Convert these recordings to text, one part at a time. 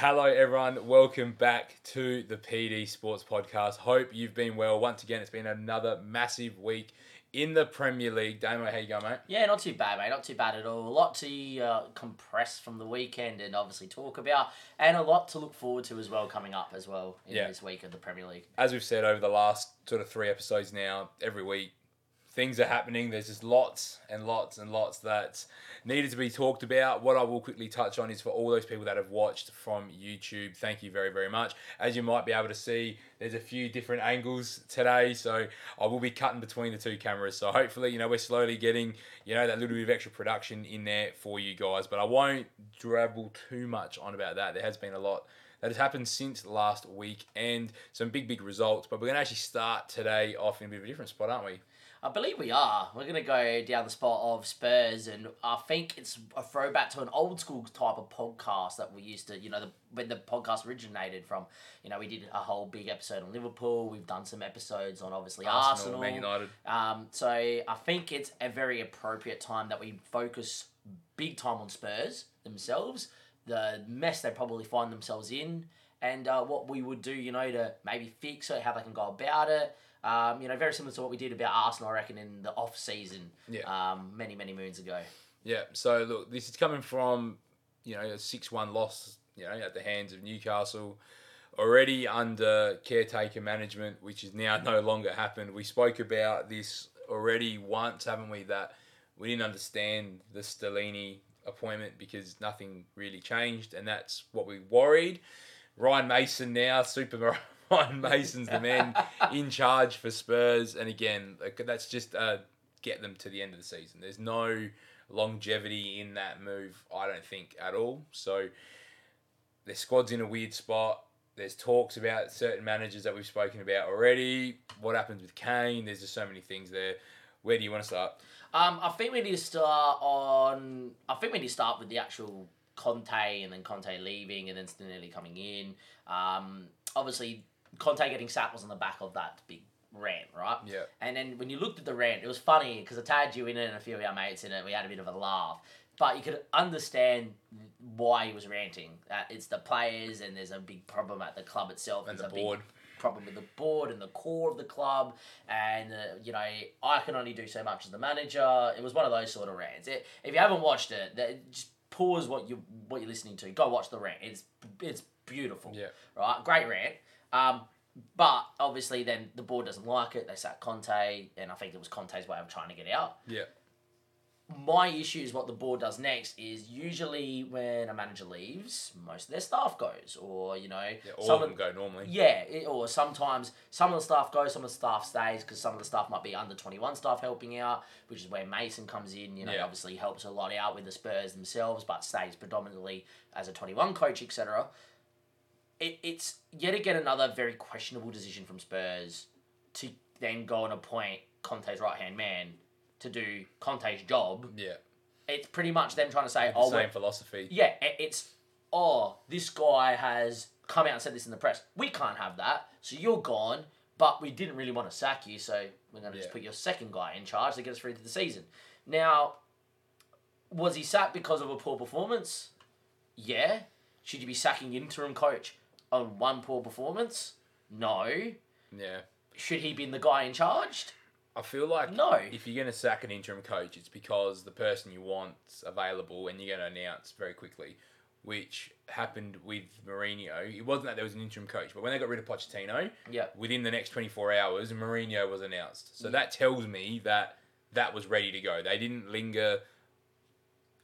Hello, everyone. Welcome back to the PD Sports Podcast. Hope you've been well. Once again, it's been another massive week in the Premier League. Damo, how you going, mate? Yeah, not too bad, mate. Not too bad at all. A lot to uh, compress from the weekend and obviously talk about, and a lot to look forward to as well coming up as well in Yeah. this week of the Premier League. As we've said over the last sort of three episodes now, every week, things are happening. There's just lots and lots and lots that needed to be talked about. What I will quickly touch on is for all those people that have watched from YouTube, thank you very, very much. As you might be able to see, there's a few different angles today, so I will be cutting between the two cameras. So hopefully, you know, we're slowly getting, you know, that little bit of extra production in there for you guys. But I won't drabble too much on about that. There has been a lot that has happened since last week and some big, big results. But we're going to actually start today off in a bit of a different spot, aren't we? I believe we are. We're going to go down the spot of Spurs, and I think it's a throwback to an old school type of podcast that we used to, you know, the, when the podcast originated from. You know, we did a whole big episode on Liverpool. We've done some episodes on obviously Arsenal. Man United. Um, so I think it's a very appropriate time that we focus big time on Spurs themselves, the mess they probably find themselves in, and uh, what we would do, you know, to maybe fix it, how they can go about it. Um, you know, very similar to what we did about Arsenal, I reckon, in the off season, Yeah. um, many many moons ago. Yeah. So look, this is coming from you know a six-one loss, you know, at the hands of Newcastle, already under caretaker management, which is now no longer happened. We spoke about this already once, haven't we? That we didn't understand the Stellini appointment because nothing really changed, and that's what we worried. Ryan Mason now, Super Ryan Mason's the man in charge for Spurs, and again, that's just uh, get them to the end of the season. There's no longevity in that move, I don't think at all. So their squad's in a weird spot. There's talks about certain managers that we've spoken about already. What happens with Kane? There's just so many things there. Where do you want to start? Um, I think we need to start on. I think we need to start with the actual Conte and then Conte leaving and then Stinelli coming in. Um, obviously, Conte getting sacked was on the back of that big rant, right? Yeah. And then when you looked at the rant, it was funny because I tagged you in it and a few of our mates in it. We had a bit of a laugh, but you could understand why he was ranting. Uh, it's the players, and there's a big problem at the club itself. And There's the a big board. problem with the board and the core of the club. And, uh, you know, I can only do so much as the manager. It was one of those sort of rants. It, if you haven't watched it, that, just pause what, you, what you're listening to. Go watch the rant. It's, it's beautiful. Yeah. Right? Great rant. Um, but obviously, then the board doesn't like it. They sack Conte, and I think it was Conte's way of trying to get out Yeah. my issue is what the board does next is usually when a manager leaves, most of their staff goes, or you know, Yeah, all some of them go normally. yeah, it- or sometimes some of the staff goes, some of the staff stays because some of the staff might be under twenty one staff helping out, which is where Mason comes in. You know, Yeah. obviously helps a lot out with the Spurs themselves, but stays predominantly as a twenty one coach, etc. It, it's yet again another very questionable decision from Spurs to then go and appoint Conte's right hand man to do Conte's job Yeah. it's pretty much them trying to say, The oh, same philosophy. yeah, i- it's, oh, this guy has come out and said this in the press. We can't have that, so you're gone, but we didn't really want to sack you, so we're going to just put your second guy in charge to get us through to the season. Now, was he sacked because of a poor performance? Yeah. Should you be sacking interim coach on one poor performance? No. Yeah. Should he been the guy in charge? I feel like No. if you're going to sack an interim coach, it's because the person you want's available and you're going to announce very quickly, which happened with Mourinho. It wasn't that there was an interim coach, but when they got rid of Pochettino, Yeah. within the next 24 hours, Mourinho was announced. So that tells me that that was ready to go. They didn't linger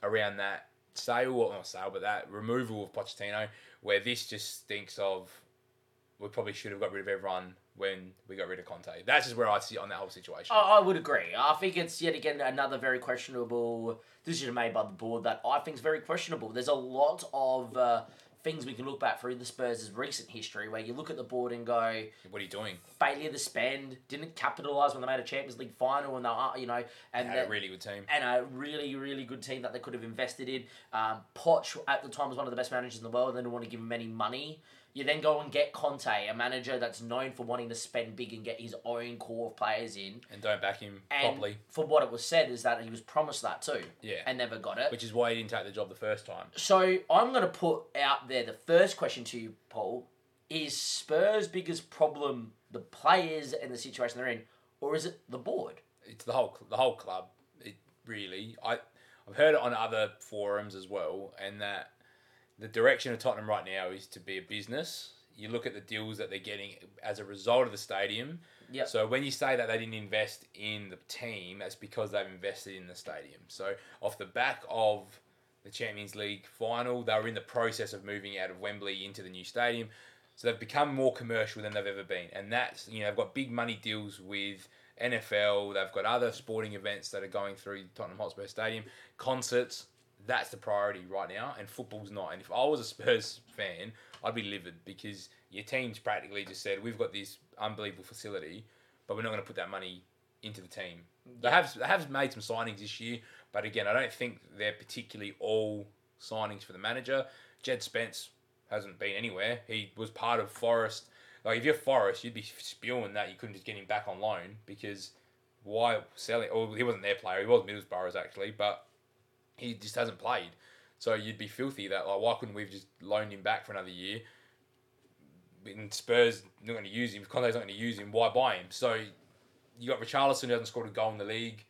around that sale, or not sale, but that removal of Pochettino, where this just stinks of we probably should have got rid of everyone when we got rid of Conte. That's just where I see on that whole situation. I, I would agree. I think it's yet again another very questionable decision made by the board that I think is very questionable. There's a lot of uh, things we can look back through the Spurs' recent history where you look at the board and go, What are you doing? failure to spend, didn't capitalise when they made a Champions League final and they are, you know, and a really good team. and a really, really good team that they could have invested in. Um, Poch at the time was one of the best managers in the world. They didn't want to give him any money. You then go and get Conte, a manager that's known for wanting to spend big and get his own core of players in. And don't back him And properly. for what it was said is that he was promised that too. Yeah. And never got it. Which is why he didn't take the job the first time. So I'm going to put out there. The first question to you, Paul, is Spurs' biggest problem the players and the situation they're in, or is it the board? It's the whole the whole club. It really. I I've heard it on other forums as well, and that the direction of Tottenham right now is to be a business. You look at the deals that they're getting as a result of the stadium. Yep. So when you say that they didn't invest in the team, that's because they've invested in the stadium. So off the back of the Champions League final, they were in the process of moving out of Wembley into the new stadium. So they've become more commercial than they've ever been, and that's you know they've got big money deals with NFL. They've got other sporting events that are going through Tottenham Hotspur Stadium, concerts. That's the priority right now, and football's not. And if I was a Spurs fan, I'd be livid because your team's practically just said we've got this unbelievable facility, but we're not going to put that money into the team. They have they have made some signings this year, but again, I don't think they're particularly all signings for the manager. Jed Spence hasn't been anywhere. He was part of Forest. Like if you're Forest, you'd be spewing that you couldn't just get him back on loan because why selling? Or he wasn't their player. He was Middlesbrough's actually, but he just hasn't played. So you'd be filthy that like why couldn't we have just loaned him back for another year? And Spurs not going to use him. Conte's not going to use him, why buy him? So you got Richarlison who hasn't scored a goal in the league.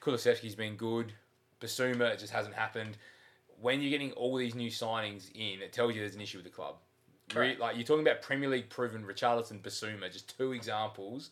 Kulusevski's been good. Bissouma, it just hasn't happened. When you're getting all these new signings in, it tells you there's an issue with the club. Re- like you're talking about Premier League proven Richarlison, Bissouma, just two examples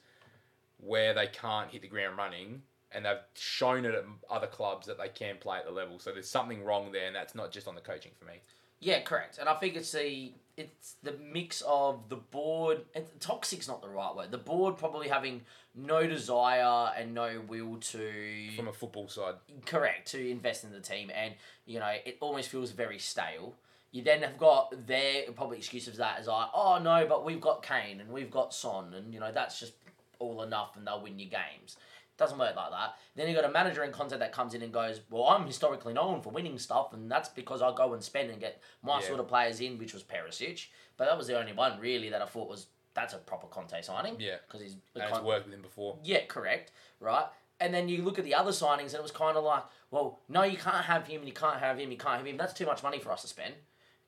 where they can't hit the ground running, and they've shown it at other clubs that they can play at the level. So there's something wrong there, and that's not just on the coaching for me. Yeah, correct. And I think it's the it's the mix of the board. And toxic's not the right word. The board probably having no desire and no will to From a football side, correct to invest in the team, and you know it almost feels very stale. You then have got their probably excuse of that as like, oh no, but we've got Kane and we've got Son, and you know that's just all enough, and they'll win your games. Doesn't work like that. Then you got a manager in Conte that comes in and goes, well, I'm historically known for winning stuff, and that's because I go and spend and get my Yeah. sort of players in, which was Perisic. But that was the only one really that I thought was that's a proper Conte signing. Yeah. because he's and it's worked with him before. yeah, correct, right? And then you look at the other signings, and it was kind of like, well, no, you can't have him, and you can't have him, you can't have him. That's too much money for us to spend,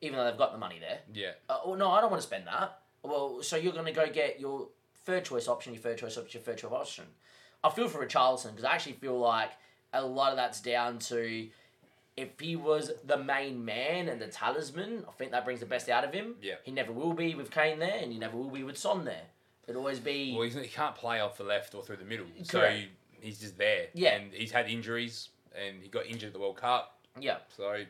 even though they've got the money there. Yeah, Uh, well, no, I don't want to spend that. Well, so you're going to go get your third choice option, your third choice option, your third choice option. I feel for Richarlison because I actually feel like a lot of that's down to if he was the main man and the talisman, I think that brings the best out of him. Yeah. He never will be with Kane there, and he never will be with Son there. It'll always be. well, he's, he can't play off the left or through the middle, so Correct. he, he's just there. Yeah. and he's had injuries, and he got injured at the World Cup. yeah. So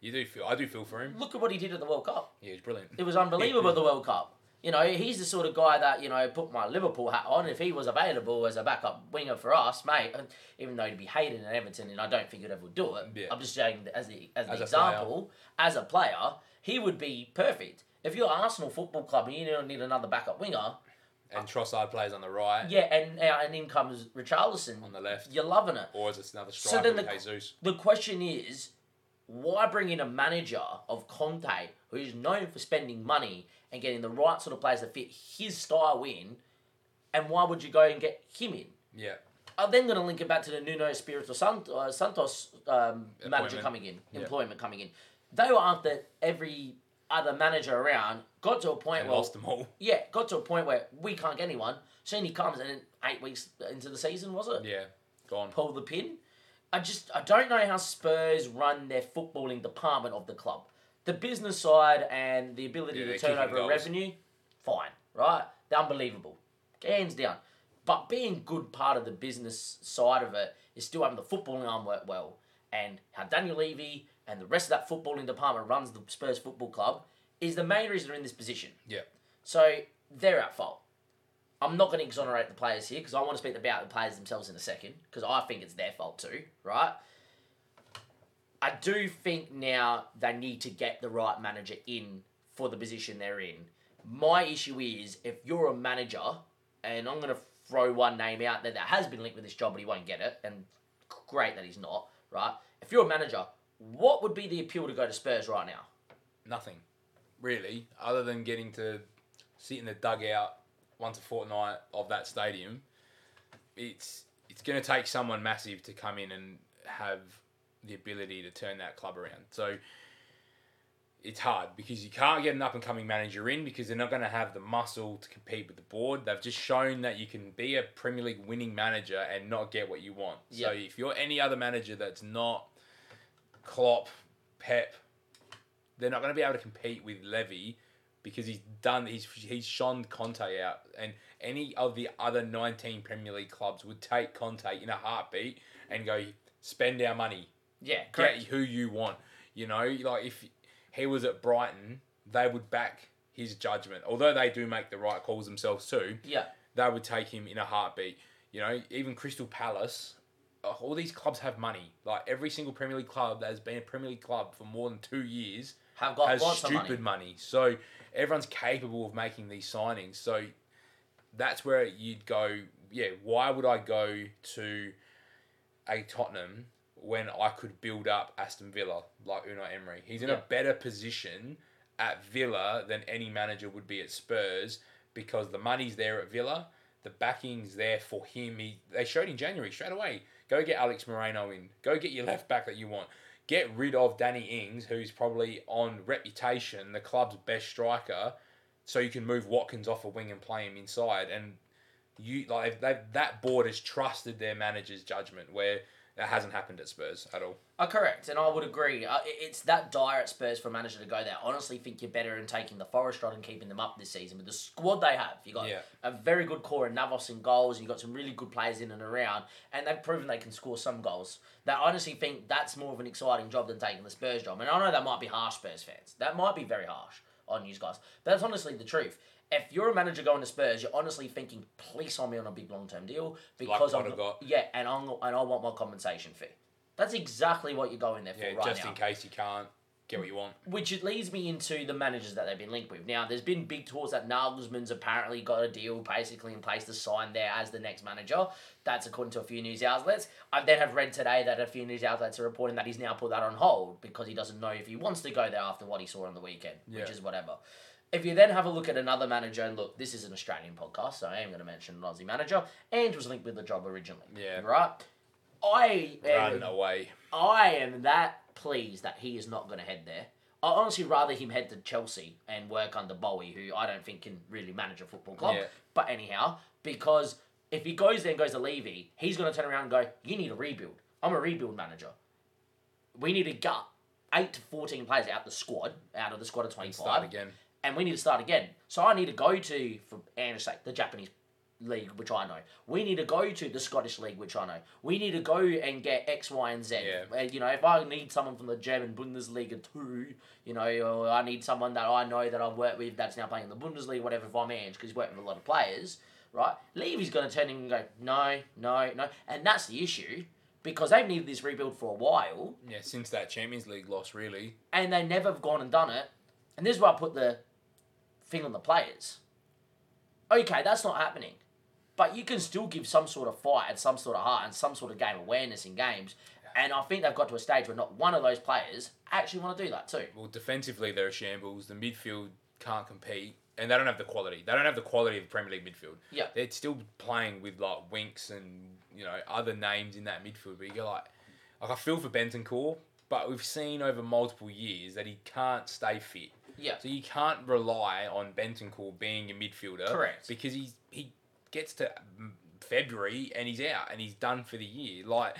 you do feel, I do feel for him. Look at what he did at the World Cup. Yeah, he's brilliant. It was unbelievable at the World Cup. You know, he's the sort of guy that, you know, put my Liverpool hat on. If he was available as a backup winger for us, mate, even though he'd be hated in Everton, and I don't think he'd ever do it, Yeah. I'm just saying as, the, as an As a example, as a player, he would be perfect. If you're Arsenal Football Club and you don't need another backup winger, And Trossard plays on the right, yeah, and, uh, and in comes Richarlison, on the left, you're loving it. or is it another So striker then the- Jesus? The question is, why bring in a manager of Conte who is known for spending money and getting the right sort of players that fit his style in, and why would you go and get him in? Yeah, I'm then going to link it back to the Nuno Espirito Sant- uh, Santos um, manager coming in, Yeah. employment coming in. They were after every other manager around, got to a point and where lost them all. yeah, got to a point where we can't get anyone. Soon he comes, and then eight weeks into the season, was it? Yeah, gone. pull the pin. I just I don't know how Spurs run their footballing department of the club. The business side and the ability Yeah, to turn over revenue, fine, right? They're unbelievable, hands down. But being good part of the business side of it is still having the footballing arm work well, and how Daniel Levy and the rest of that footballing department runs the Spurs Football Club is the main reason they're in this position. Yeah, So they're at fault. I'm not going to exonerate the players here because I want to speak about the players themselves in a second because I think it's their fault too, right? I do think now they need to get the right manager in for the position they're in. My issue is if you're a manager, and I'm going to throw one name out there that has been linked with this job, but he won't get it, and great that he's not, right? If you're a manager, what would be the appeal to go to Spurs right now? nothing really, other than getting to sit in the dugout once a fortnight of that stadium. It's it's going to take someone massive to come in and have the ability to turn that club around. So it's hard because you can't get an up and coming manager in because they're not going to have the muscle to compete with the board. They've just shown that you can be a Premier League winning manager and not get what you want. So if you're any other manager that's not Klopp, Pep, they're not going to be able to compete with Levy because he's done he's he's shone Conte out and any of the other 19 Premier League clubs would take Conte in a heartbeat and go spend our money Yeah, get who you want. You know, like if he was at Brighton, they would back his judgment. Although they do make the right calls themselves too, Yeah, they would take him in a heartbeat. You know, even Crystal Palace, uh, all these clubs have money. Like every single Premier League club that has been a Premier League club for more than two years have got has stupid money. money. So everyone's capable of making these signings. So that's where you'd go. Yeah, why would I go to a Tottenham when I could build up Aston Villa like Unai Emery? He's in Yeah. a better position at Villa than any manager would be at Spurs because the money's there at Villa. The backing's there for him. He, they showed in January straight away. Go get Alex Moreno in. Go get your left back that you want. Get rid of Danny Ings, who's probably on reputation the club's best striker, so you can move Watkins off a wing and play him inside. And you like they that board has trusted their manager's judgment, where that hasn't happened at Spurs at all. Uh, correct, and I would agree. Uh, it's that dire at Spurs for a manager to go there. I honestly think you're better in taking the Forest rod and keeping them up this season with the squad they have. You got Yeah. a very good core in Navas in goals. And you got some really good players in and around, and they've proven they can score some goals. That I honestly think that's more of an exciting job than taking the Spurs job. And I know that might be harsh, Spurs fans. That might be very harsh on you guys, but that's honestly the truth. If you're a manager going to Spurs, you're honestly thinking, please sign me on a big long term deal because Potter I'm got. yeah, and I'm and I want my compensation fee. That's exactly what you're going there for Yeah, right just now. in case you can't get what you want. Which it leads me into the managers that they've been linked with. Now, there's been big talks that Nagelsmann's apparently got a deal basically in place to sign there as the next manager. That's according to a few news outlets. I then have read today that a few news outlets are reporting that he's now put that on hold because he doesn't know if he wants to go there after what he saw on the weekend, which is whatever. If you then have a look at another manager, and look, this is an Australian podcast, so I am going to mention an Aussie manager, and was linked with the job originally. Yeah. Right? I am Run away. I am that pleased that he is not going to head there. I honestly rather him head to Chelsea and work under Boehly, who I don't think can really manage a football club. Yeah. But anyhow, because if he goes there and goes to Levy, he's going to turn around and go, "You need a rebuild. I'm a rebuild manager. We need to gut eight to fourteen players out the squad, out of the squad of twenty Start again. And we need to start again. So I need to go to, for Anna's sake, the Japanese league, which I know. We need to go to the Scottish league, which I know. We need to go and get X, Y, and Z. Yeah. Uh, you know, if I need someone from the German Bundesliga too, you know, or I need someone that I know that I've worked with that's now playing in the Bundesliga, whatever, if I'm Ange, because he's worked with a lot of players, right? Levy's going to turn in and go, no, no, no. And that's the issue. Because they've needed this rebuild for a while, Yeah, since that Champions League loss, really. and they never have gone and done it. And this is where I put the thing on the players. Okay, that's not happening. But you can still give some sort of fight and some sort of heart and some sort of game awareness in games. And I think they've got to a stage where not one of those players actually want to do that too. Well, defensively, they're a shambles. The midfield can't compete, and they don't have the quality. They don't have the quality of Premier League midfield. Yeah. They're still playing with like Winks and you know other names in that midfield. But you go like, like I feel for Bentancur, but we've seen over multiple years that he can't stay fit. Yeah. So you can't rely on Bentancur being a midfielder. Correct. Because he's he gets to February and he's out and he's done for the year. Like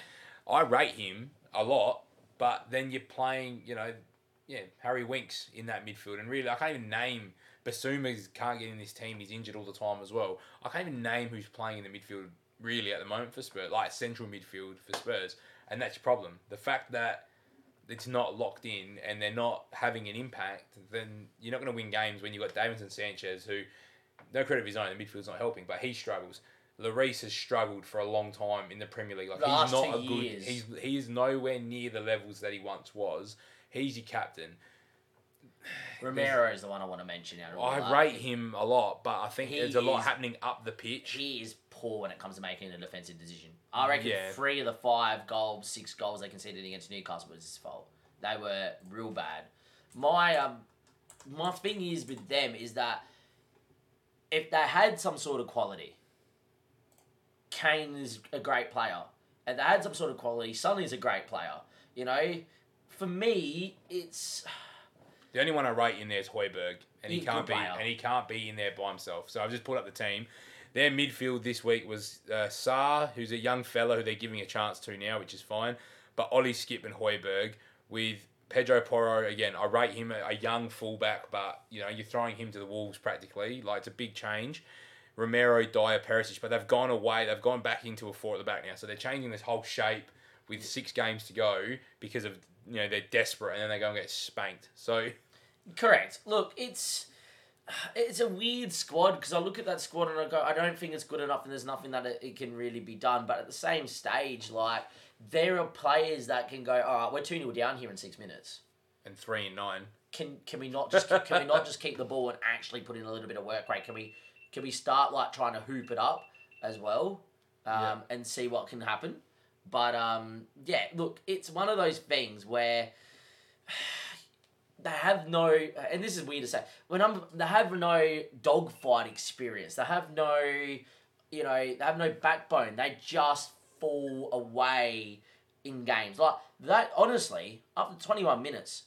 I rate him a lot, but then you're playing, you know, yeah, Harry Winks in that midfield, and really I can't even name. Bissouma can't get in this team. He's injured all the time as well. I can't even name who's playing in the midfield really at the moment for Spurs, like central midfield for Spurs, and that's your problem. The fact that it's not locked in and they're not having an impact, then you're not going to win games when you've got Davinson Sanchez, who, no credit of his own, the midfield's not helping, but he struggles. Lloris has struggled for a long time in the Premier League. Like The he's not a good. He's he is nowhere near the levels that he once was. He's your captain. Romero is the one I want to mention out of all I rate him a lot, but I think He there's a lot is- happening up the pitch. He is poor when it comes to making a defensive decision. I reckon Yeah. three of the five goals, six goals they conceded against Newcastle was his fault. They were real bad. My um, my thing is with them is that if they had some sort of quality, Kane is a great player. If they had some sort of quality, Son is a great player. You know, for me, it's The only one I rate in there is Højbjerg, and he can't be player. and he can't be in there by himself. So I've just put up the team. Their midfield this week was uh, Sarr, who's a young fella who they're giving a chance to now, which is fine. But Ollie Skipp and Højbjerg with Pedro Porro again. I rate him a, a young fullback, but you know you're throwing him to the wolves practically. Like it's a big change. Romero, Dier, Perisic, but they've gone away. They've gone back into a four at the back now, so they're changing this whole shape with six games to go because of you know they're desperate and then they go and get spanked. So Correct. Look, it's it's a weird squad because I look at that squad and I go, I don't think it's good enough, and there's nothing that it, it can really be done. But at the same stage, like there are players that can go, all right, we're two 0 down here in six minutes. and three and nine. Can can we not just can we not just keep the ball and actually put in a little bit of work rate? Can we can we start like trying to hoop it up as well, um, Yeah. and see what can happen? But um, yeah, look, it's one of those things where they have no, and this is weird to say, when I'm, they have no dogfight experience. They have no, you know, they have no backbone. They just fall away in games like that. Honestly, after 21 minutes,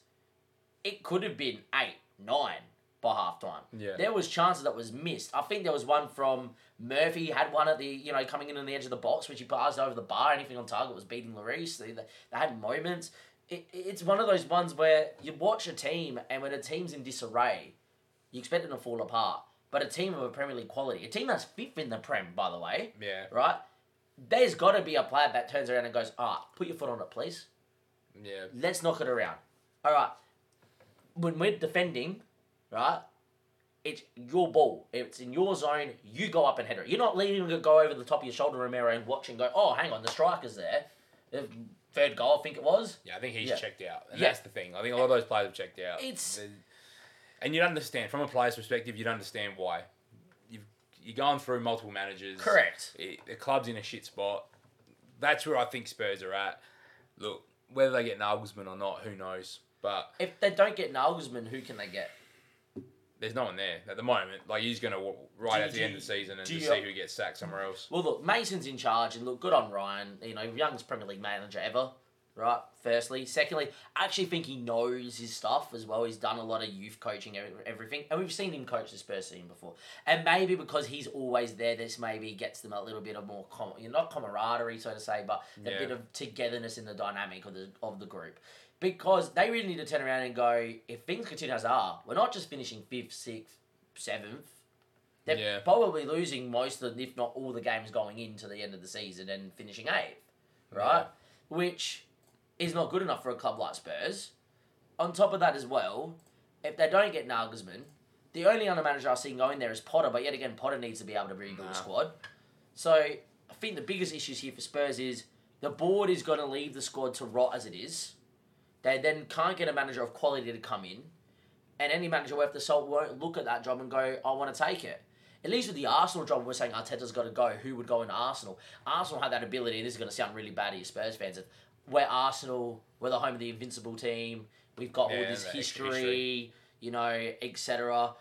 it could have been eight, nine by half time. Yeah. There was chances that was missed. I think there was one from Murphy had one at the you know coming in on the edge of the box which he passed over the bar. Anything on target was beating Lloris. They, they, they had moments. It, it's one of those ones where you watch a team and when a team's in disarray, you expect them to fall apart. But a team of a Premier League quality, a team that's fifth in the Prem, by the way, Yeah, right? There's got to be a player that turns around and goes, "Ah, put your foot on it, please." yeah, Let's knock it around. All right. When we're defending, right? It's your ball. It's in your zone. You go up and header it. You're not leaving it go over the top of your shoulder, Romero, and watch and go, oh, hang on, the striker's there. The third goal, I think it was. yeah. I think he's Yeah. checked out, and Yeah. that's the thing. I think a lot of those players have checked out. It's- and you'd understand from a player's perspective. You'd understand why. You've you're going through multiple managers. Correct. It, the club's in a shit spot. That's where I think Spurs are at. Look, whether they get Nagelsmann or not, who knows? But If they don't get Nagelsmann, who can they get? There's no one there at the moment. Like he's going to ride out the end of the season and see who gets sacked somewhere else. Well, look, Mason's in charge, and look, good on Ryan. You know, youngest Premier League manager ever, right? Firstly, secondly, I actually think he knows his stuff as well. He's done a lot of youth coaching, everything, and we've seen him coach the Spurs team before. And maybe because he's always there, this maybe gets them a little bit of more, com- you know, not camaraderie, so to say, but a Yeah. bit of togetherness in the dynamic of the of the group. Because they really need to turn around and go, if things continue as they are, we're not just finishing fifth, sixth, seventh. They're Yeah. probably losing most of, if not all, the games going into the end of the season and finishing eighth, right? Which is not good enough for a club like Spurs. On top of that, as well, if they don't get Nagelsmann, the only other manager I've seen going there is Potter. But yet again, Potter needs to be able to rebuild Nah. a squad. So I think the biggest issues here for Spurs is the board is going to leave the squad to rot as it is. They then can't get a manager of quality to come in, and any manager worth the salt won't look at that job and go, "I want to take it." At least with the Arsenal job, we're saying Arteta's got to go. Who would go into Arsenal? Arsenal had that ability, and this is going to sound really bad to you Spurs fans. We're Arsenal. We're the home of the invincible team. We've got all this history, history. you know, etc.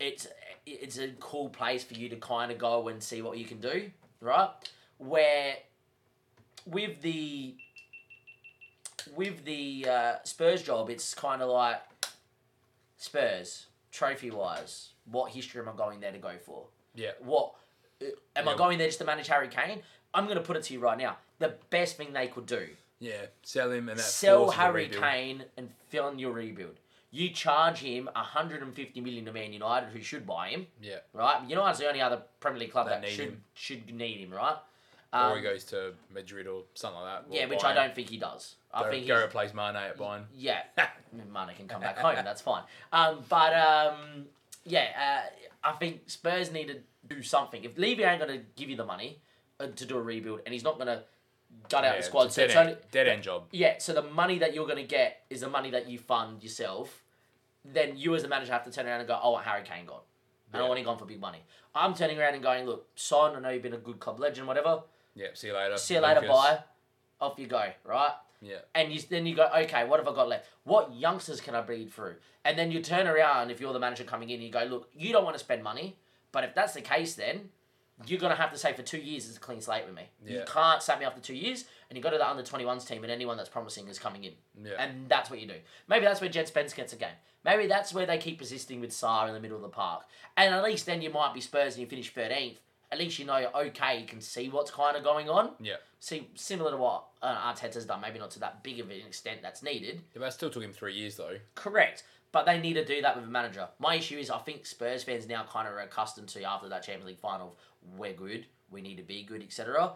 It's it's a cool place for you to kind of go and see what you can do, right? Where with the with the uh, Spurs job, it's kind of like Spurs trophy wise. What history am I going there to go for? Yeah. What uh, am I going there just to manage Harry Kane? I'm going to put it to you right now. The best thing they could do: Yeah, sell him and that sell Harry. Kane and fund your rebuild. You charge him 150 million to Man United, who should buy him, Yeah, right? United's the only other Premier League club That should him. should need him, right? or Um, he goes to Madrid or something like that. or yeah, which I don't think he does. I think Gareth plays Mane at Bayern. Yeah, Mane can come back home. That's fine. Um, but um, yeah, uh, I think Spurs need to do something. If Levy ain't going to give you the money uh, to do a rebuild, and he's not going to gut out Yeah, the squad, so dead, only, end, dead end job. yeah. So the money that you're going to get is the money that you fund yourself. Then you as the manager have to turn around and go, "Oh, I want Harry Kane gone. I don't want him gone for big money." I'm turning around and going, "Look, Son, I know you've been a good club legend, whatever. Yeah, see you later. See you later, bye. Off you go, right?" Yeah, and you, then you go, okay, what have I got left? What youngsters can I breed through? And then you turn around if you're the manager coming in, you go, look, you don't want to spend money, but if that's the case, then you're gonna have to say for two years it's a clean slate with me. You can't sack me after two years, and you go to the under 21s team, and anyone that's promising is coming in. Yeah. And that's what you do. Maybe that's where Jed Spence gets a game. Maybe that's where they keep persisting with Sarr in the middle of the park. And at least then you might be Spurs and you finish 13th. At least you know, you're okay, you can see what's kind of going on. Yeah. See, similar to what uh, Arteta's done, maybe not to that big of an extent that's needed. Yeah, but it still took him three years though. Correct. But they need to do that with a manager. My issue is I think Spurs fans now kind of are accustomed to after that Champions League final, we're good, we need to be good, etc.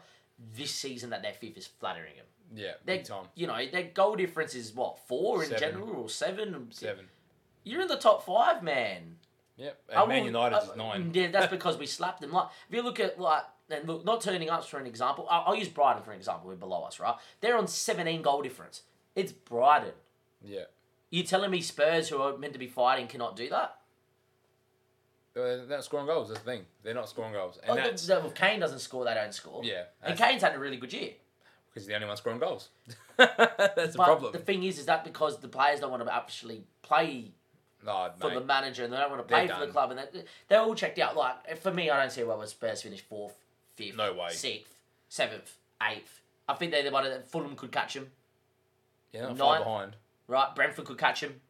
This season that they're fifth is flattering them. Yeah, Their, big time. You know, their goal difference is what, four in Seven. general or seven? Seven. You're in the top five, man. Yep. I And Man will- United uh, is nine. Yeah, that's because we slapped them. Like, if you look at like, and look, not turning up for an example. I'll, I'll use Brighton for an example. We're below us, right? They're on 17 goal difference. It's Brighton. Yeah. You telling me Spurs, who are meant to be fighting, cannot do that? Uh, They're not scoring goals. That's the thing. They're not scoring goals, and Oh, that's the- the- if Kane doesn't score, they don't score. yeah, And Kane's had a really good year. because he's the only one scoring goals. that's the problem. the thing is, is that because the players don't want to actually play no, for mate. the manager and they don't want to play They're for the done. club, and they, they're all checked out. Like for me, I don't see why well, Spurs finish fourth, fifth, No way. sixth, seventh, eighth. I think they're the one that Fulham could catch them. yeah, not Nine- far behind. Right, Brentford could catch them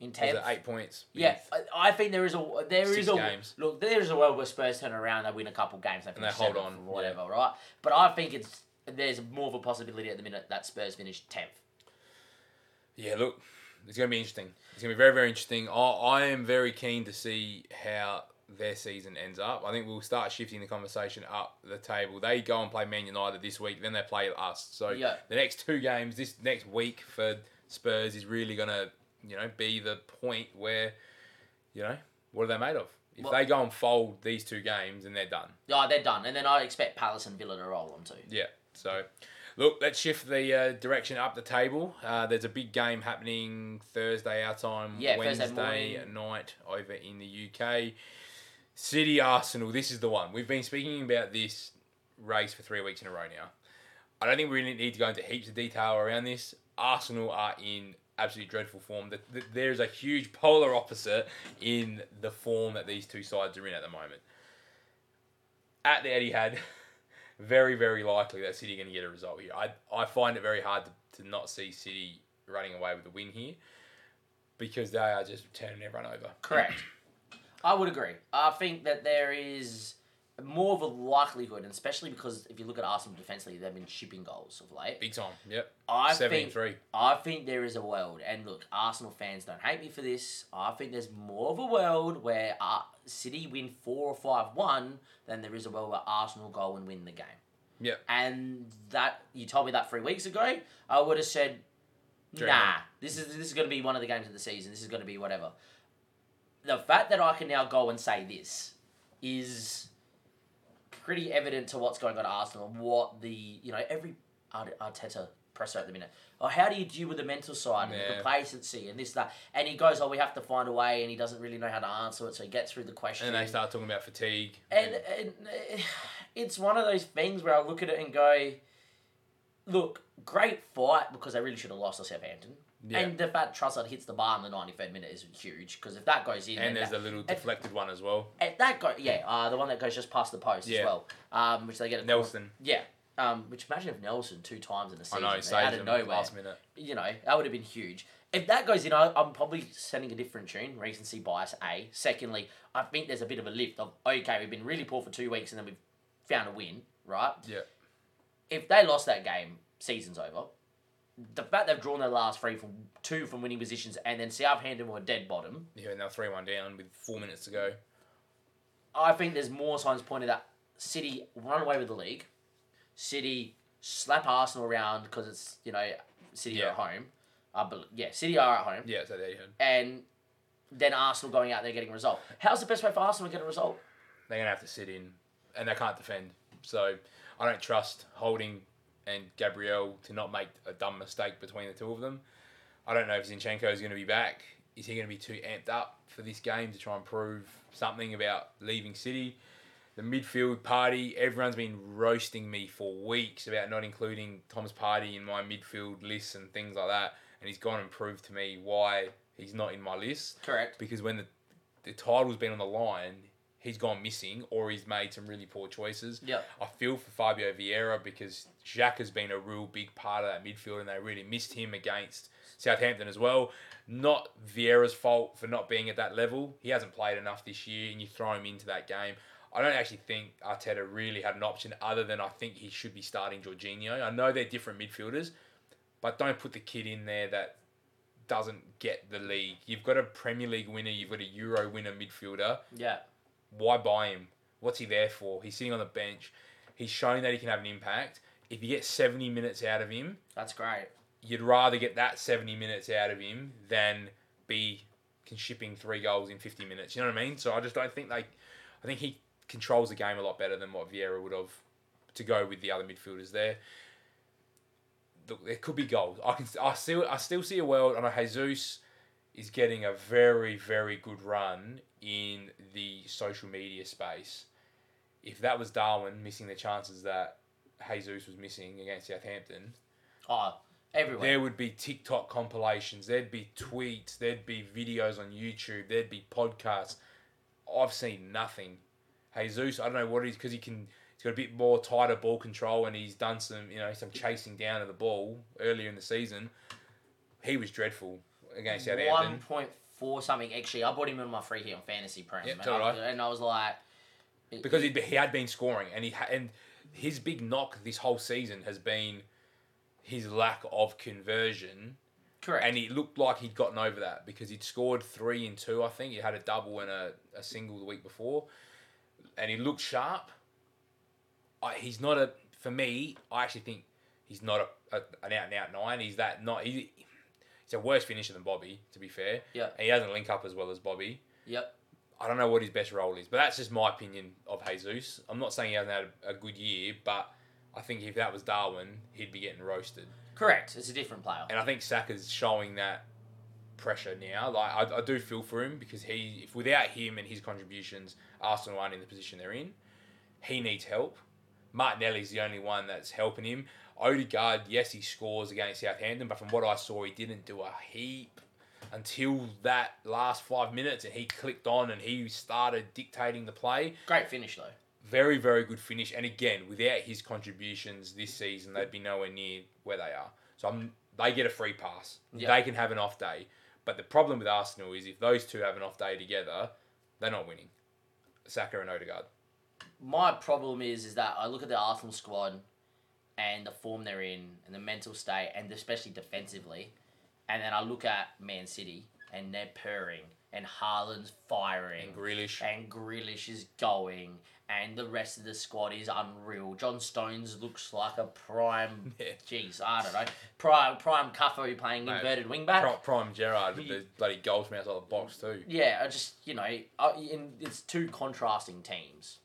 in Was tenth. it eight points? Yeah, I, I think there is a there is Six a games. look. There is a world where Spurs turn around, they win a couple games, they they hold on, or whatever, right? But I think it's there's more of a possibility at the minute that Spurs finish tenth. Yeah, look, it's going to be interesting. It's going to be very, very interesting. I, I am very keen to see how their season ends up. I think we'll start shifting the conversation up the table. They go and play Man United this week, then they play us. So Yeah. the next two games, this next week for Spurs is really going to, you know, be the point where, you know, what are they made of? If Well- they go and fold these two games, then they're done. Yeah, they're done, and then I expect Palace and Villa to roll on too. Yeah. So, look, let's shift the uh, direction up the table. Uh, there's a big game happening Thursday our time, Yeah, Wednesday night over in the UK. City Arsenal. This is the one we've been speaking about this race for three weeks in a row now. I don't think we really need to go into heaps of detail around this. Arsenal are in absolutely dreadful form. The- the- There's a huge polar opposite in the form that these two sides are in at the moment. At the Etihad, very, very likely that City are going to get a result here. I, I find it very hard to, to not see City running away with a win here because they are just turning everyone over. Correct. I would agree. I think that there is more of a likelihood, and especially because if you look at Arsenal defensively, they've been shipping goals of late. Big time. Yep. I 17 think 3. I think there is a world, and look, Arsenal fans don't hate me for this. I think there's more of a world where uh, City win four or five one than there is a world where Arsenal go and win the game. Yeah. And that you told me that three weeks ago, I would have said, Dream nah, on. this is this is going to be one of the games of the season. This is going to be whatever. The fact that I can now go and say this is pretty evident to what's going on at Arsenal what the you know every Arteta presser at the minute. Oh, how do you deal with the mental side and the Yeah. complacency and this that? And he goes, oh, we have to find a way, and he doesn't really know how to answer it, so he gets through the question. And they start talking about fatigue. And, and it's one of those things where I look at it and go, look, great fight because they really should have lost to Southampton. Yeah. And the fact Trossard hits the bar in the 93rd minute is huge because if that goes in, and there's that, a little deflected one as well. and that go yeah, uh, the one that goes just past the post Yeah. as well, um, which they get a Nelson. yeah. Um, which imagine if Nelson two times in the I season know, out saves of nowhere, last minute. you know, that would have been huge. If that goes in, I, I'm probably sending a different tune. Recency bias, A. Secondly, I think there's a bit of a lift of, okay, we've been really poor for two weeks and then we've found a win, right? Yeah. If they lost that game, season's over. The fact they've drawn their last three from two from winning positions and then Southampton were dead bottom, Yeah, and they're 3 1 down with four minutes to go. I think there's more signs pointing that City run away with the league. City slap Arsenal around because it's, you know, City are at home. Uh, but yeah, City are at home. Yeah, so there you go. and then Arsenal going out there getting a result. How's the best way for Arsenal to get a result? They're going to have to sit in, and they can't defend. So I don't trust Holding and Gabriel to not make a dumb mistake between the two of them. I don't know if Zinchenko is going to be back. Is he going to be too amped up for this game to try and prove something about leaving City? The midfield Partey, everyone's been roasting me for weeks about not including Thomas Partey in my midfield lists and things like that. And he's gone and proved to me why he's not in my list Correct. because when the, the title's been on the line, he's gone missing or he's made some really poor choices. Yeah. I feel for Fabio Vieira because Xhaka has been a real big part of that midfield and they really missed him against Southampton as well. Not Vieira's fault for not being at that level. He hasn't played enough this year and you throw him into that game. I don't actually think Arteta really had an option other than I think he should be starting Jorginho. I know they're different midfielders, but don't put the kid in there that doesn't get the league. You've got a Premier League winner, you've got a Euro winner midfielder. Yeah. Why buy him? What's he there for? He's sitting on the bench. He's showing that he can have an impact. If you get 70 minutes out of him, That's great. you'd rather get that 70 minutes out of him than be shipping three goals in 50 minutes. You know what I mean? So I just don't think they. I think he controls the game a lot better than what Vieira would have to go with the other midfielders there. Look, there could be goals. I can. I still. I still see a world. I know Jesus is getting a very very good run in the social media space. If that was Darwin missing the chances that Jesus was missing against Southampton, Oh, everywhere. there would be TikTok compilations, there'd be tweets, there'd be videos on YouTube, there'd be podcasts. I've seen nothing. Jesus, I don't know what it is because he can. He's got a bit more tighter ball control and he's done some, you know, some chasing down of the ball earlier in the season. He was dreadful against Southampton. One point four something. Actually, I bought him in my free hit on fantasy prem, Yep, and, did I, and I was like, because he he had been scoring and he ha- and his big knock this whole season has been his lack of conversion correct. and he looked like he'd gotten over that because he'd scored three in two. I think he had a double and a, a single the week before, and he looks sharp. I, he's not a for me. I actually think he's not a, a an out and out nine. He's that not he. He's a worse finisher than Bobby, to be fair. Yeah. And he doesn't link up as well as Bobby. yep. I don't know what his best role is, but that's just my opinion of Jesus. I'm not saying he hasn't had a, a good year, but I think if that was Darwin, he'd be getting roasted. Correct. It's a different player. And I think Saka's showing that pressure now. Like I, I do feel for him because he, if without him and his contributions, Arsenal aren't in the position they're in. He needs help. Martinelli's the only one that's helping him. Odegaard, yes, he scores against Southampton, but from what I saw, he didn't do a heap until that last five minutes, and he clicked on and he started dictating the play. Great finish though. Very, very good finish. And again, without his contributions this season, they'd be nowhere near where they are. So I'm, they get a free pass. Yeah. They can have an off day. But the problem with Arsenal is if those two have an off day together, they're not winning. Saka and Odegaard. My problem is is that I look at the Arsenal squad and the form they're in and the mental state and especially defensively, and then I look at Man City and they're purring and Haaland's firing And Grealish. and Grealish is going, and the rest of the squad is unreal. John Stones looks like a prime. Yeah. Jeez, I don't know. Prime prime Cafu playing Mate, inverted wing back. Prime, prime Gerrard with He- the bloody goals from outside the box too. Yeah, I just you know, it's two contrasting teams.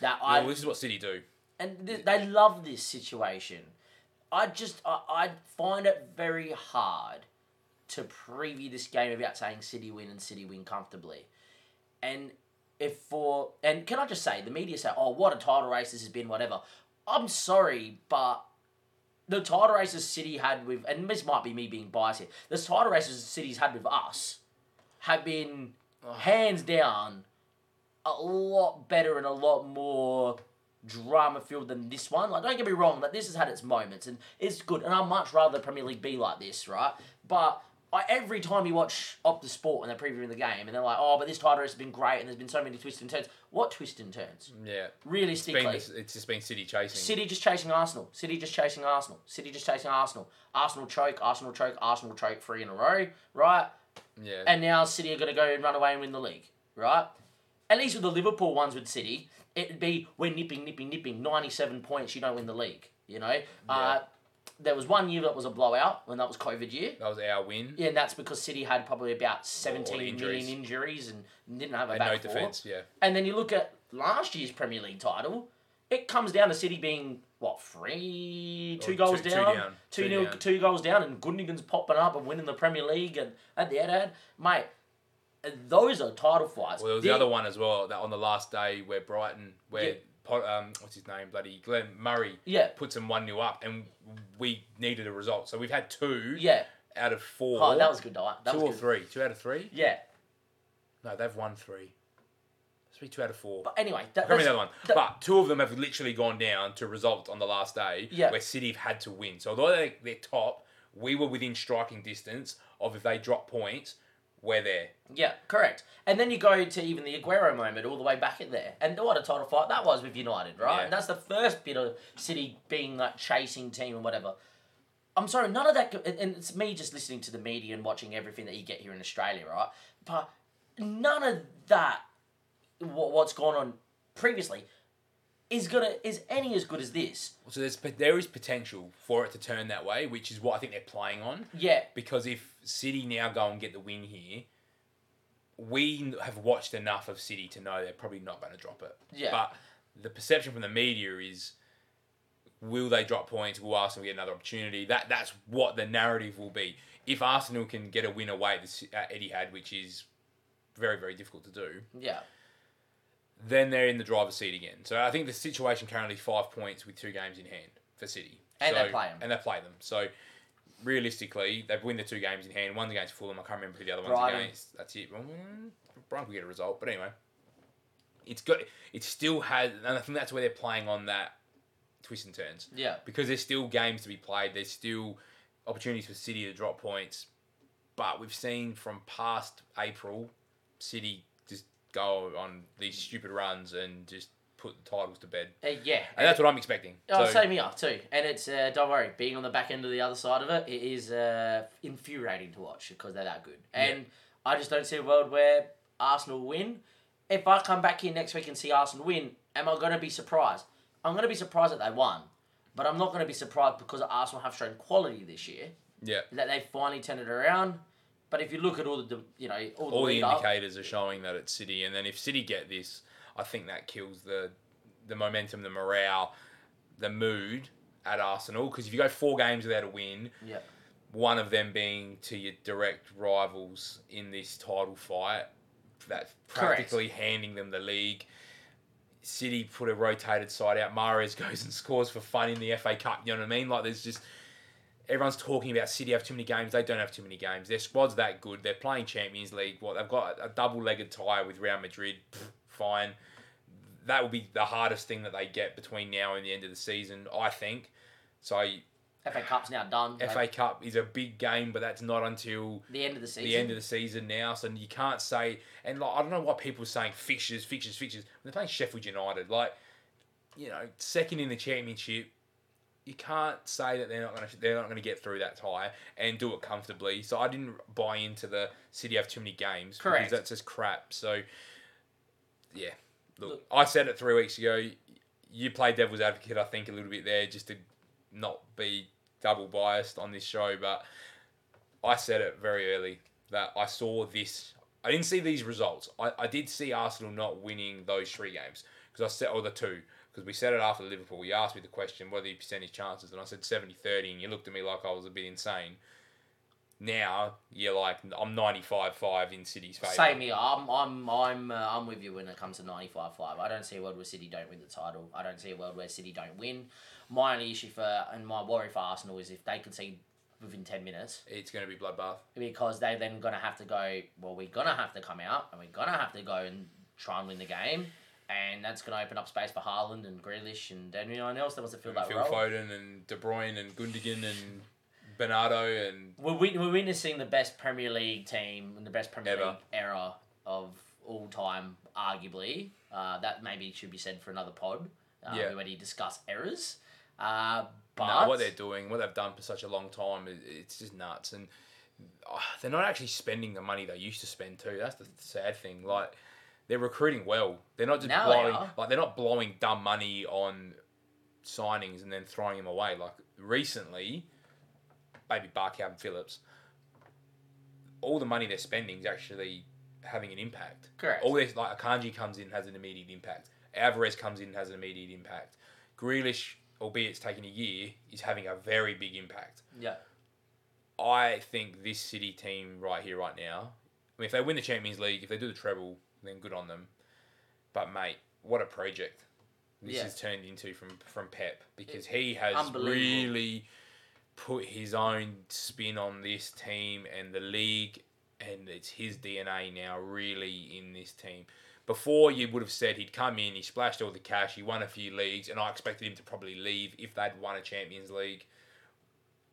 That I Well, this is what City do. and th- they love this situation. I just I, I find it very hard to preview this game without saying City win and City win comfortably. And if for and can I just say the media say, "Oh, what a title race this has been," whatever. I'm sorry, but the title races City had with, and this might be me being biased here. The title races City's had with us have been hands down a lot better and a lot more drama filled than this one. Like, don't get me wrong, that this has had its moments and it's good. And I'd much rather the Premier League be like this, right? But I, every time you watch Optus Sport and they're previewing the game and they're like, oh, but this title race has been great and there's been so many twists and turns. What twists and turns? Yeah. It's, Realistically. been, it's just been City chasing. City just chasing Arsenal. City just chasing Arsenal. City just chasing Arsenal. Arsenal choke, Arsenal choke, Arsenal choke three in a row, right? Yeah. And now City are going to go and run away and win the league, right? At least with the Liverpool ones with City, it'd be we're nipping, nipping, nipping, 97 points, you don't win the league, you know? Uh, there was one year that was a blowout when that was COVID year. that was our win. Yeah, and that's because City had probably about 17 million injuries. injuries and didn't have a And back no four. defence, yeah. And then you look at last year's Premier League title, it comes down to City being what three, two Or goals two- two down, down, two two nil, down. two goals down, and Gundogan's popping up and winning the Premier League and at the Etihad, mate. Those are title fights. Well, there was The- the other one as well that on the last day where Brighton, where Yeah. Pot, um, what's his name, bloody Glenn Murray, Yeah. puts them one 0 up, and we needed a result. So we've had two Yeah. out of four. Oh, that was a good. That two or good. three, two out of three. Yeah. No, they've won three. Three, two out of four. But anyway, that, that's, other one. that- but two of them have literally gone down to result on the last day Yeah. where City have had to win. So although they, they're top, we were within striking distance of if they drop points, we're there. yeah, correct. And then you go to even the Aguero moment all the way back in there, and what a title fight that was with United, right? Yeah. And that's the first bit of City being that chasing team and whatever. I'm sorry, none of that, and it's me just listening to the media and watching everything that you get here in Australia, right? But none of that, what, what's gone on previously, is gonna is any as good as this. So there's but there is potential for it to turn that way, which is what I think they're playing on. Yeah, Because if City now go and get the win here, we have watched enough of City to know they're probably not going to drop it. Yeah. But the perception from the media is, will they drop points? Will Arsenal get another opportunity? That that's what the narrative will be. If Arsenal can get a win away at, the, C- at Etihad, which is very very difficult to do, yeah, then they're in the driver's seat again. So I think the situation currently five points with two games in hand for City. And so, they them, And they play them. So realistically, they've win the two games in hand. One's against Fulham. I can't remember who the other one's Brighton. against. That's it. Brighton could get a result, but anyway, it's got. It still has, and I think that's where they're playing on that twists and turns yeah, because there's still games to be played. There's still opportunities for City to drop points, but we've seen from past April, City go on these stupid runs and just put the titles to bed, uh, yeah. and that's what I'm expecting. Oh, So- same here too. And it's uh, don't worry, being on the back end of the other side of it, it is uh, infuriating to watch because they're that good. And I just don't see a world where Arsenal win. If I come back here next week and see Arsenal win, am I going to be surprised? I'm going to be surprised that they won, but I'm not going to be surprised because Arsenal have shown quality this year yeah. that they finally turned it around. But if you look at all the you know all the all the lead up, indicators are showing that it's City, and then if City get this, I think that kills the the momentum, the morale, the mood at Arsenal. Because if you go four games without a win, yeah, one of them being to your direct rivals in this title fight, that's Correct. practically handing them the league. City put a rotated side out. Mahrez goes and scores for fun in the FA Cup. You know what I mean? Like there's just everyone's talking about City have too many games. They don't have too many games. Their squad's that good. They're playing Champions League. What they've got a double-legged tie with Real Madrid. Fine. That will be the hardest thing that they get between now and the end of the season, I think. So FA Cup's now done. FA Cup is a big game, but that's not until the end of the season. the end of the season now. So you can't say, and like, I don't know why people are saying fixtures, fixtures, fixtures. They're playing Sheffield United, like, you know, second in the championship, you can't say that they're not going to they're not going to get through that tie and do it comfortably. So I didn't buy into the City have too many games Correct. because that's just crap. So yeah, look, Look- I said it three weeks ago. You play devil's advocate, I think, a little bit there, just to not be double biased on this show, but I said it very early that I saw this. I didn't see these results. I, I did see Arsenal not winning those three games because I said, or the two, because we said it after Liverpool. You asked me the question, what are the percentage chances? And I said 70 30, and you looked at me like I was a bit insane. Now you're like, I'm 95 5 in City's favour. Same here. I'm I'm I'm uh, I'm with you when it comes to 95-5. I don't see a world where City don't win the title. I don't see a world where City don't win. My only issue for and my worry for Arsenal is if they concede within ten minutes It's going to be bloodbath. because they're then gonna have to go. Well, we're gonna have to come out and we're gonna have to go and try and win the game. And that's going to open up space for Haaland and Grealish and anyone else that wants to fill that Phil role. Foden and De Bruyne and Gundogan and Bernardo and We're, we're witnessing the best Premier League team and the best Premier Ever. League era of all time, arguably. Uh, that maybe should be said for another pod. Uh, Yeah. We already discuss errors. Uh, but no, what they're doing, what they've done for such a long time, it, it's just nuts. And oh, they're not actually spending the money they used to spend too. That's the sad thing. Like they're recruiting well. They're not just Now blowing are. like they're not blowing dumb money on signings and then throwing them away. Like recently, maybe bar Kalvin Phillips. All the money they're spending is actually having an impact. Correct. All this like Akanji comes in has an immediate impact. Alvarez comes in has an immediate impact. Grealish, albeit it's taking a year, is having a very big impact. yeah. I think this City team right here, right now, I mean, if they win the Champions League, if they do the treble, then good on them. But mate, what a project this Yeah. has turned into from from Pep because he has really put his own spin on this team and the league, and it's his DNA now really in this team. before you would have said he'd come in, he splashed all the cash, he won a few leagues, and I expected him to probably leave if they'd won a Champions League.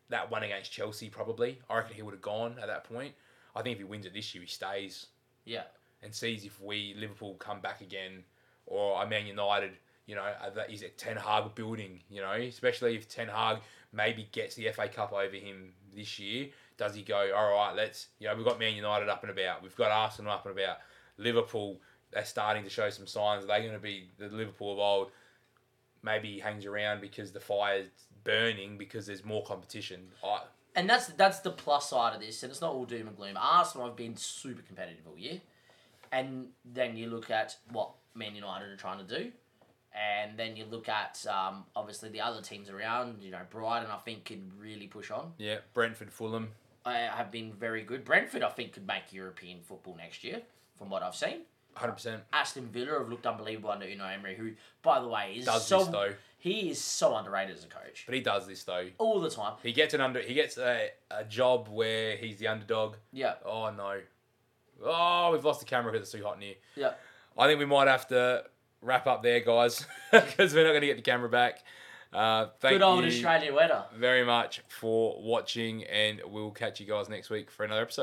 That one against Chelsea, probably. I reckon he would have gone at that point. I think if he wins it this year, he stays Yeah. And sees if we Liverpool come back again, or I Man United. You know, that- is it Ten Hag building? You know, especially if Ten Hag maybe gets the FA Cup over him this year. Does he go? All right, let's. You know, we've got Man United up and about. We've got Arsenal up and about. Liverpool, they're starting to show some signs. They're going to be the Liverpool of old. Maybe hangs around because the fire's burning because there's more competition. I, And that's that's the plus side of this, and it's not all doom and gloom. Arsenal have been super competitive all year, and then you look at what Man United are trying to do, and then you look at um, obviously the other teams around. You know, Brighton I think could really push on. yeah, Brentford, Fulham. I have been very good. Brentford I think could make European football next year, from what I've seen. 100%. Aston Villa have looked unbelievable under Unai Emery, who, by the way, is Does so this, though. he is so underrated as a coach But he does this, though. all the time. He gets an under. He gets a, a job where he's the underdog. Yeah, Oh no! Oh, we've lost the camera because it's too hot in here. yeah. I think we might have to wrap up there, guys, because we're not going to get the camera back. Uh, thank Good old you Australian weather. very much for watching, and we'll catch you guys next week for another episode.